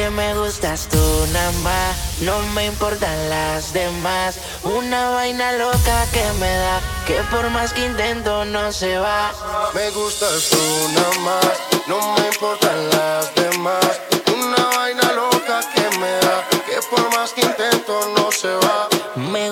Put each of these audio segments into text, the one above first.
que me gustas tú nada más. No me importan las demás. Una vaina loca que me da, que por más que intento no se va. Me gustas tú nada más. No me importan las demás. Una vaina loca que me da, que por más que intento no se va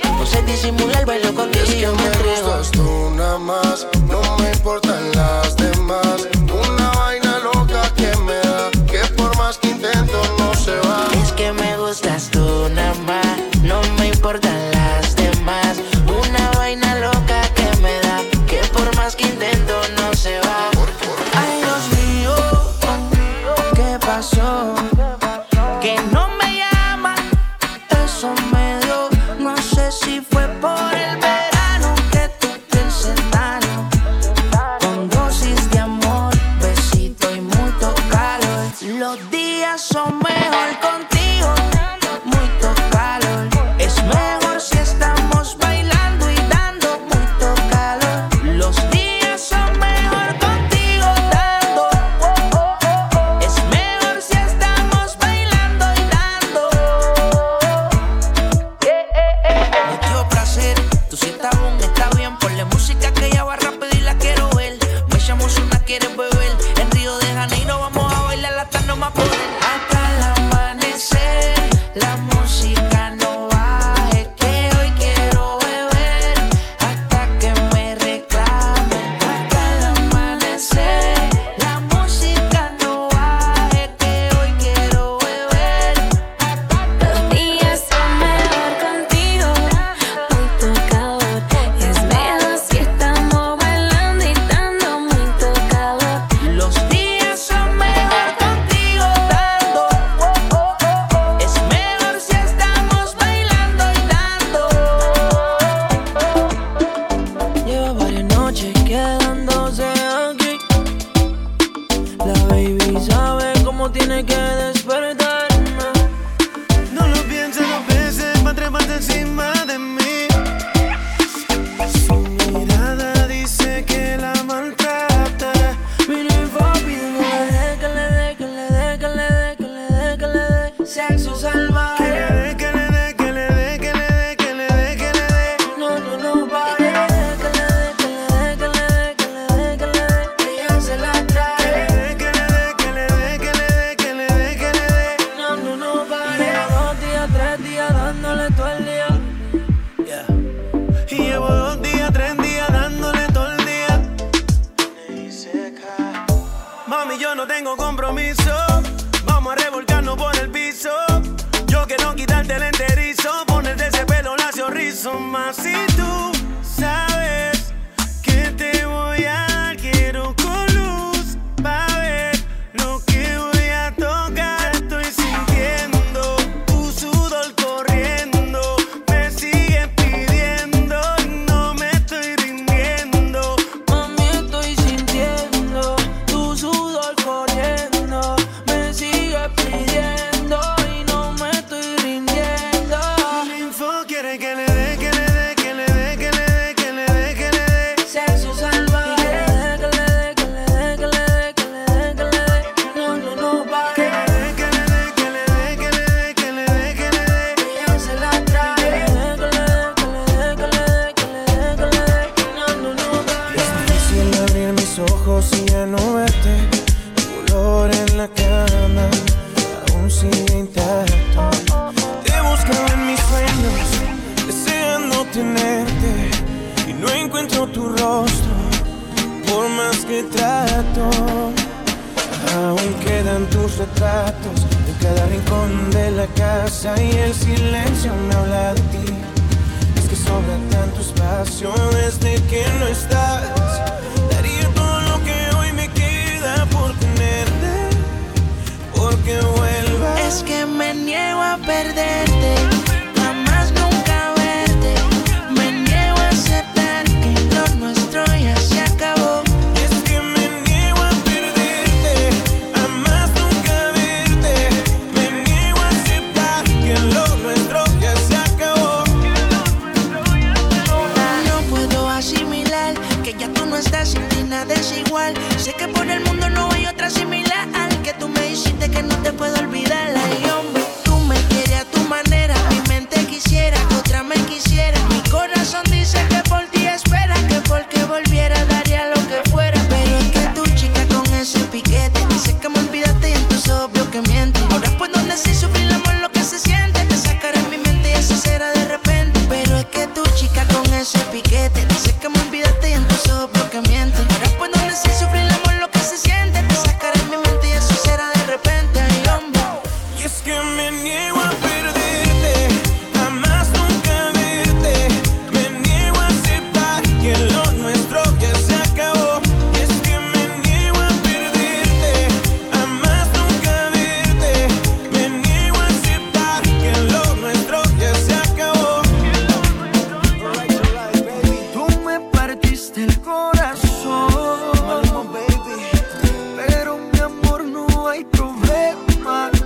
No sé disimular, bailo contigo. Es que me gustas. quedan tus retratos en cada rincón de la casa y el silencio me habla de ti. Es que sobra tanto espacio desde que no estás. Daría todo lo que hoy me queda por tenerte, porque vuelvas. Es que me niego a perderte. não problema.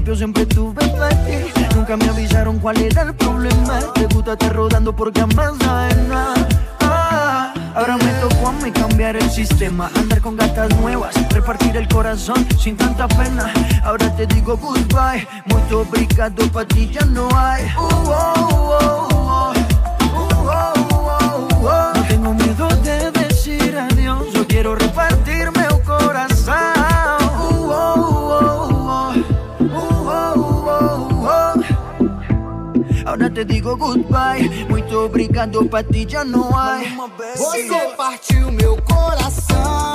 Principio siempre tuve ti Nunca me avisaron cuál era el problema. Te gusta estar rodando porque sabes nada. Ah, ahora me tocó a mí cambiar el sistema, andar con gatas nuevas, repartir el corazón sin tanta pena. Ahora te digo goodbye, muy obrigado, pa' ti ya no hay. Uh, oh, oh, te digo goodbye. Muito obrigado, pra ti já não há. Você partiu meu coração,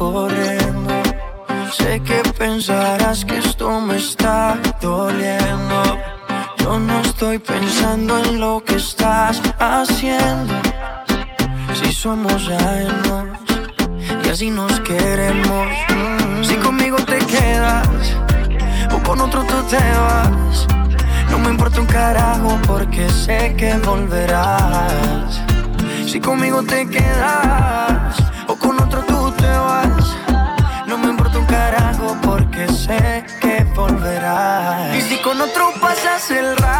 corriendo. Sé que pensarás que esto me está doliendo. Yo no estoy pensando en lo que estás haciendo. Si somos ajenos y así nos queremos. Si conmigo te quedas o con otro tú te vas. No me importa un carajo porque sé que volverás. Si conmigo te quedas o con otro sé que volverás. Y si con otro pasas el rato,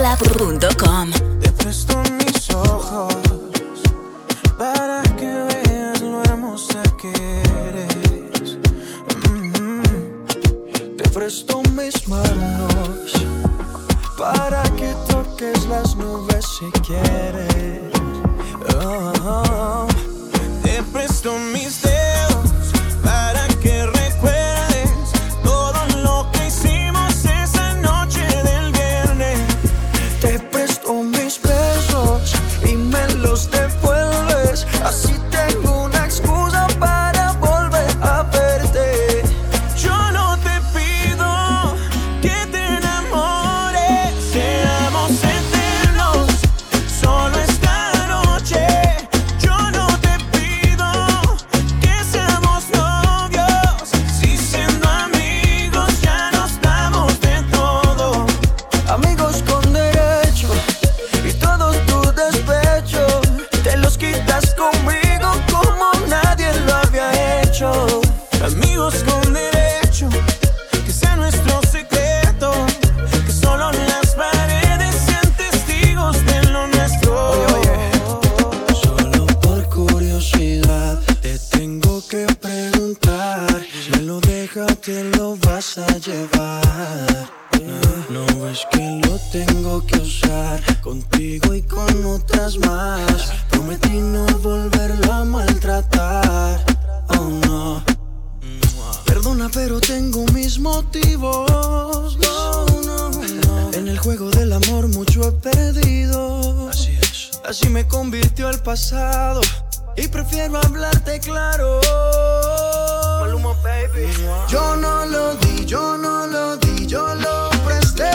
Lamezcla.com Te presto mis ojos para que veas lo hermosa que eres. Mm. Te presto mis manos para que toques las nubes si quieres. Así me convirtió el pasado. Y prefiero hablarte claro. Maluma, baby. Yo no lo di, yo no lo di, yo lo presté.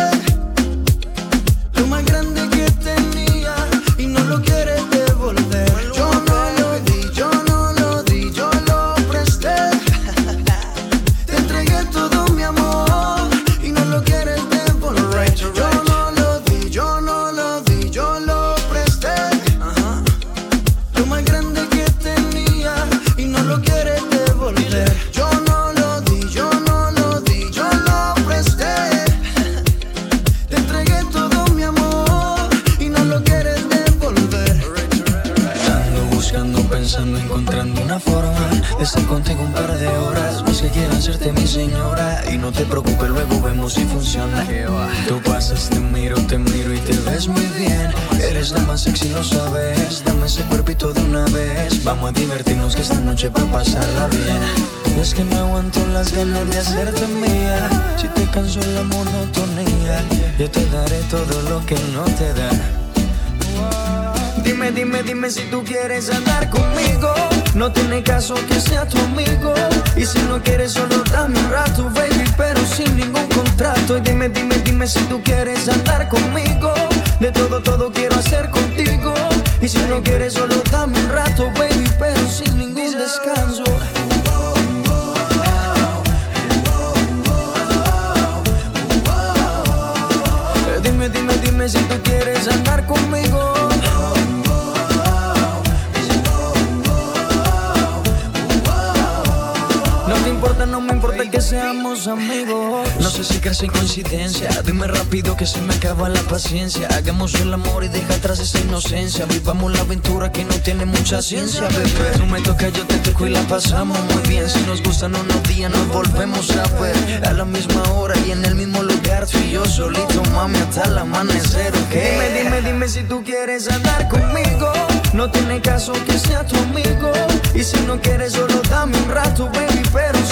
Lo más grande que tenía y no lo quieres divertirnos que esta noche va a pasarla bien. Es que no aguanto las ganas de hacerte mía. Si te canso la monotonía, yo te daré todo lo que no te da. Dime, dime, dime si tú quieres andar conmigo. No tiene caso que sea tu amigo. Y si no quieres, solo dame un rato, baby, pero sin ningún contrato. Y dime, dime, dime si tú quieres andar conmigo. De todo, todo quiero hacer contigo. Y si no quieres, solo dame un rato, baby, pero sin ningún descanso. Dime, dime, dime si tú quieres andar conmigo. Seamos amigos. No sé si en coincidencia. Dime rápido que se me acaba la paciencia. Hagamos el amor y deja atrás esa inocencia. Vivamos la aventura que no tiene mucha ciencia, bebé. Tú me tocas, yo te toco y la pasamos muy bien. Si nos gustan unos días, nos volvemos a ver. A la misma hora y en el mismo lugar. Tú y yo solito, mami, hasta el amanecer, ¿ok? Dime, dime, dime si tú quieres andar conmigo. No tiene caso que sea tu amigo. Y si no quieres, solo dame un rato, baby, pero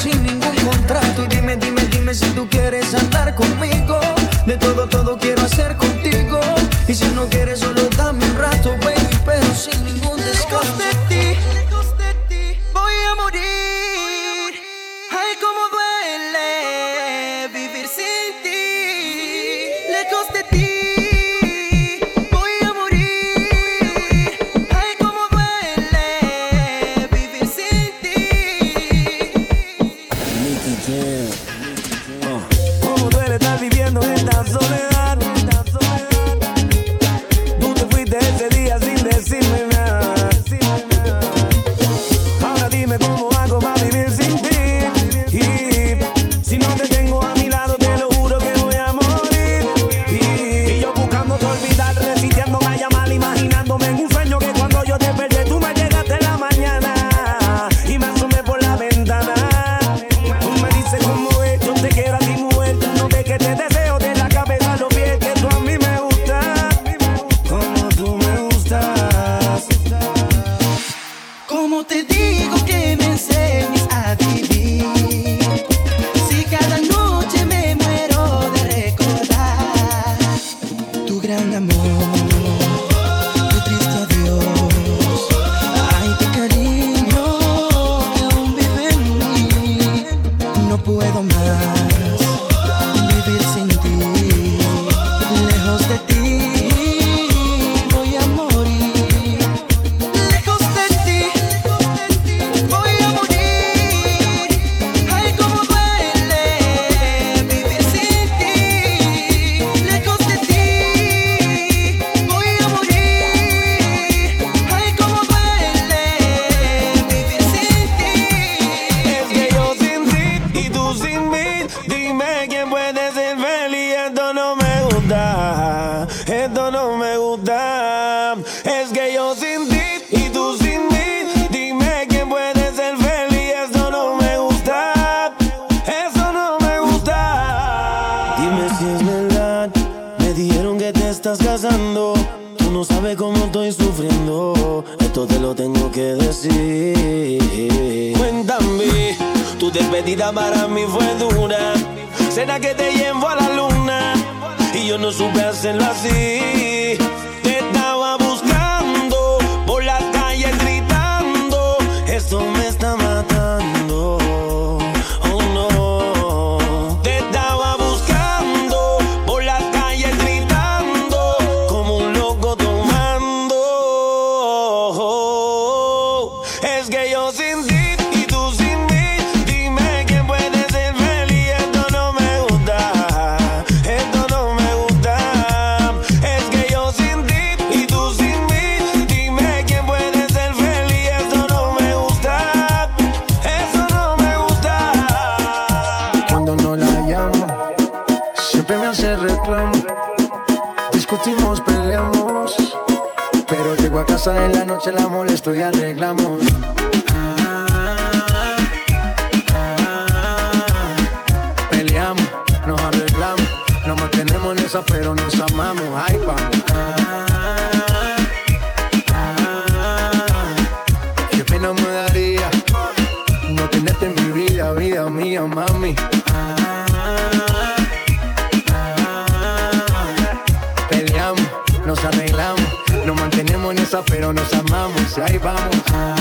Tú no sabes cómo estoy sufriendo. Esto te lo tengo que decir. Cuéntame Tu despedida para mí fue dura. Será que te llevo a la luna Y yo no supe hacerlo así Y tú sin mí, dime quién puede ser feliz. Esto no me gusta, esto no me gusta. Es que yo sin ti y tú sin mí, dime quién puede ser feliz. Esto no me gusta, esto no me gusta. Cuando no la llamo, siempre me hace reclamo. Discutimos, peleamos, pero llego a casa en la noche la molesto y arreglamos. En esa, pero nos amamos. Ay, vamos. Qué pena me daría no tenerte en mi vida, vida mía, mami. Peleamos, nos arreglamos, nos mantenemos en esa, pero nos amamos. Ahí vamos.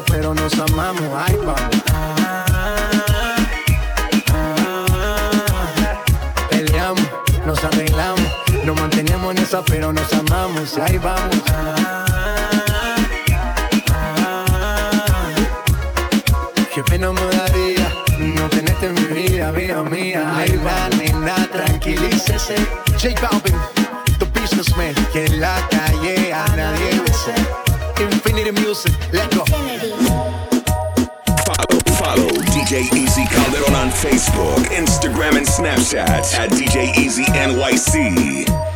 pero nos amamos. Ay, vamos. Peleamos, nos arreglamos, nos mantenemos en esa, pero nos amamos. Ahí vamos. Qué pena me daría no tenerte en mi vida, vida mía. Ahí va, nena, tranquilícese. J Balvin, the businessman. Que en la calle a nadie. Music, let's go. Follow, follow DJ Easy Calderon on Facebook, Instagram, and Snapchat at DJ Easy NYC.